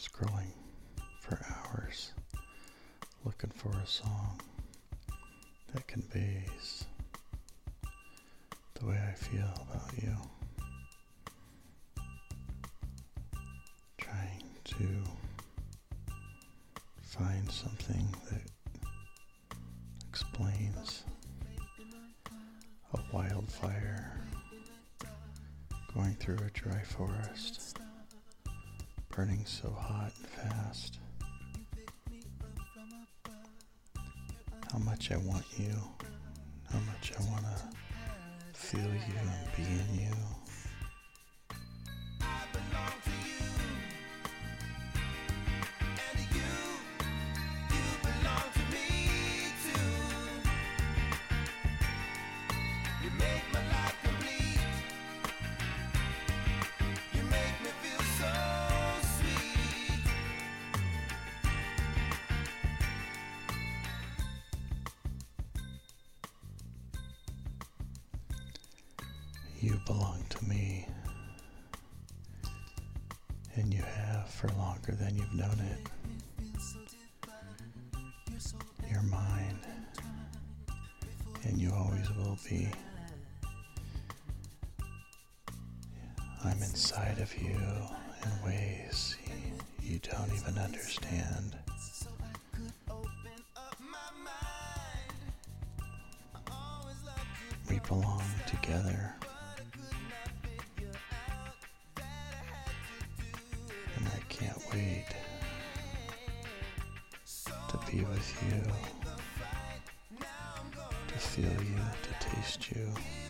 scrolling for hours looking for a song that conveys the way I feel about you. Trying to find something that explains a wildfire going through a dry forest, burning so hot and fast. How much I want you, how much I want to feel you and be in you. You belong to me, and you have for longer than you've known it. You're mine, and you always will be. I'm inside of you in ways you don't even understand. We belong together. Be with you, to feel you, to taste you.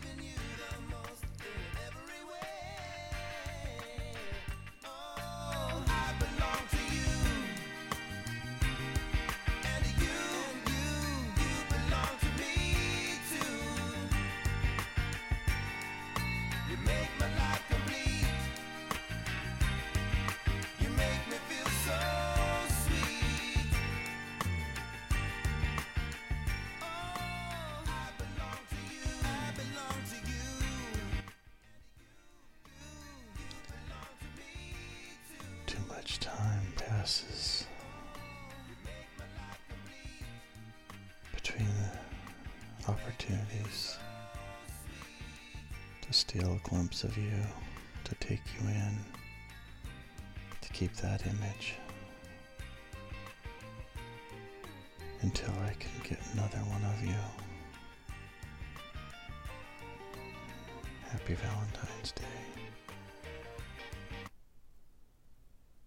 Passes between the opportunities to steal a glimpse of you, to take you in, to keep that image until I can get another one of you. Happy Valentine's Day.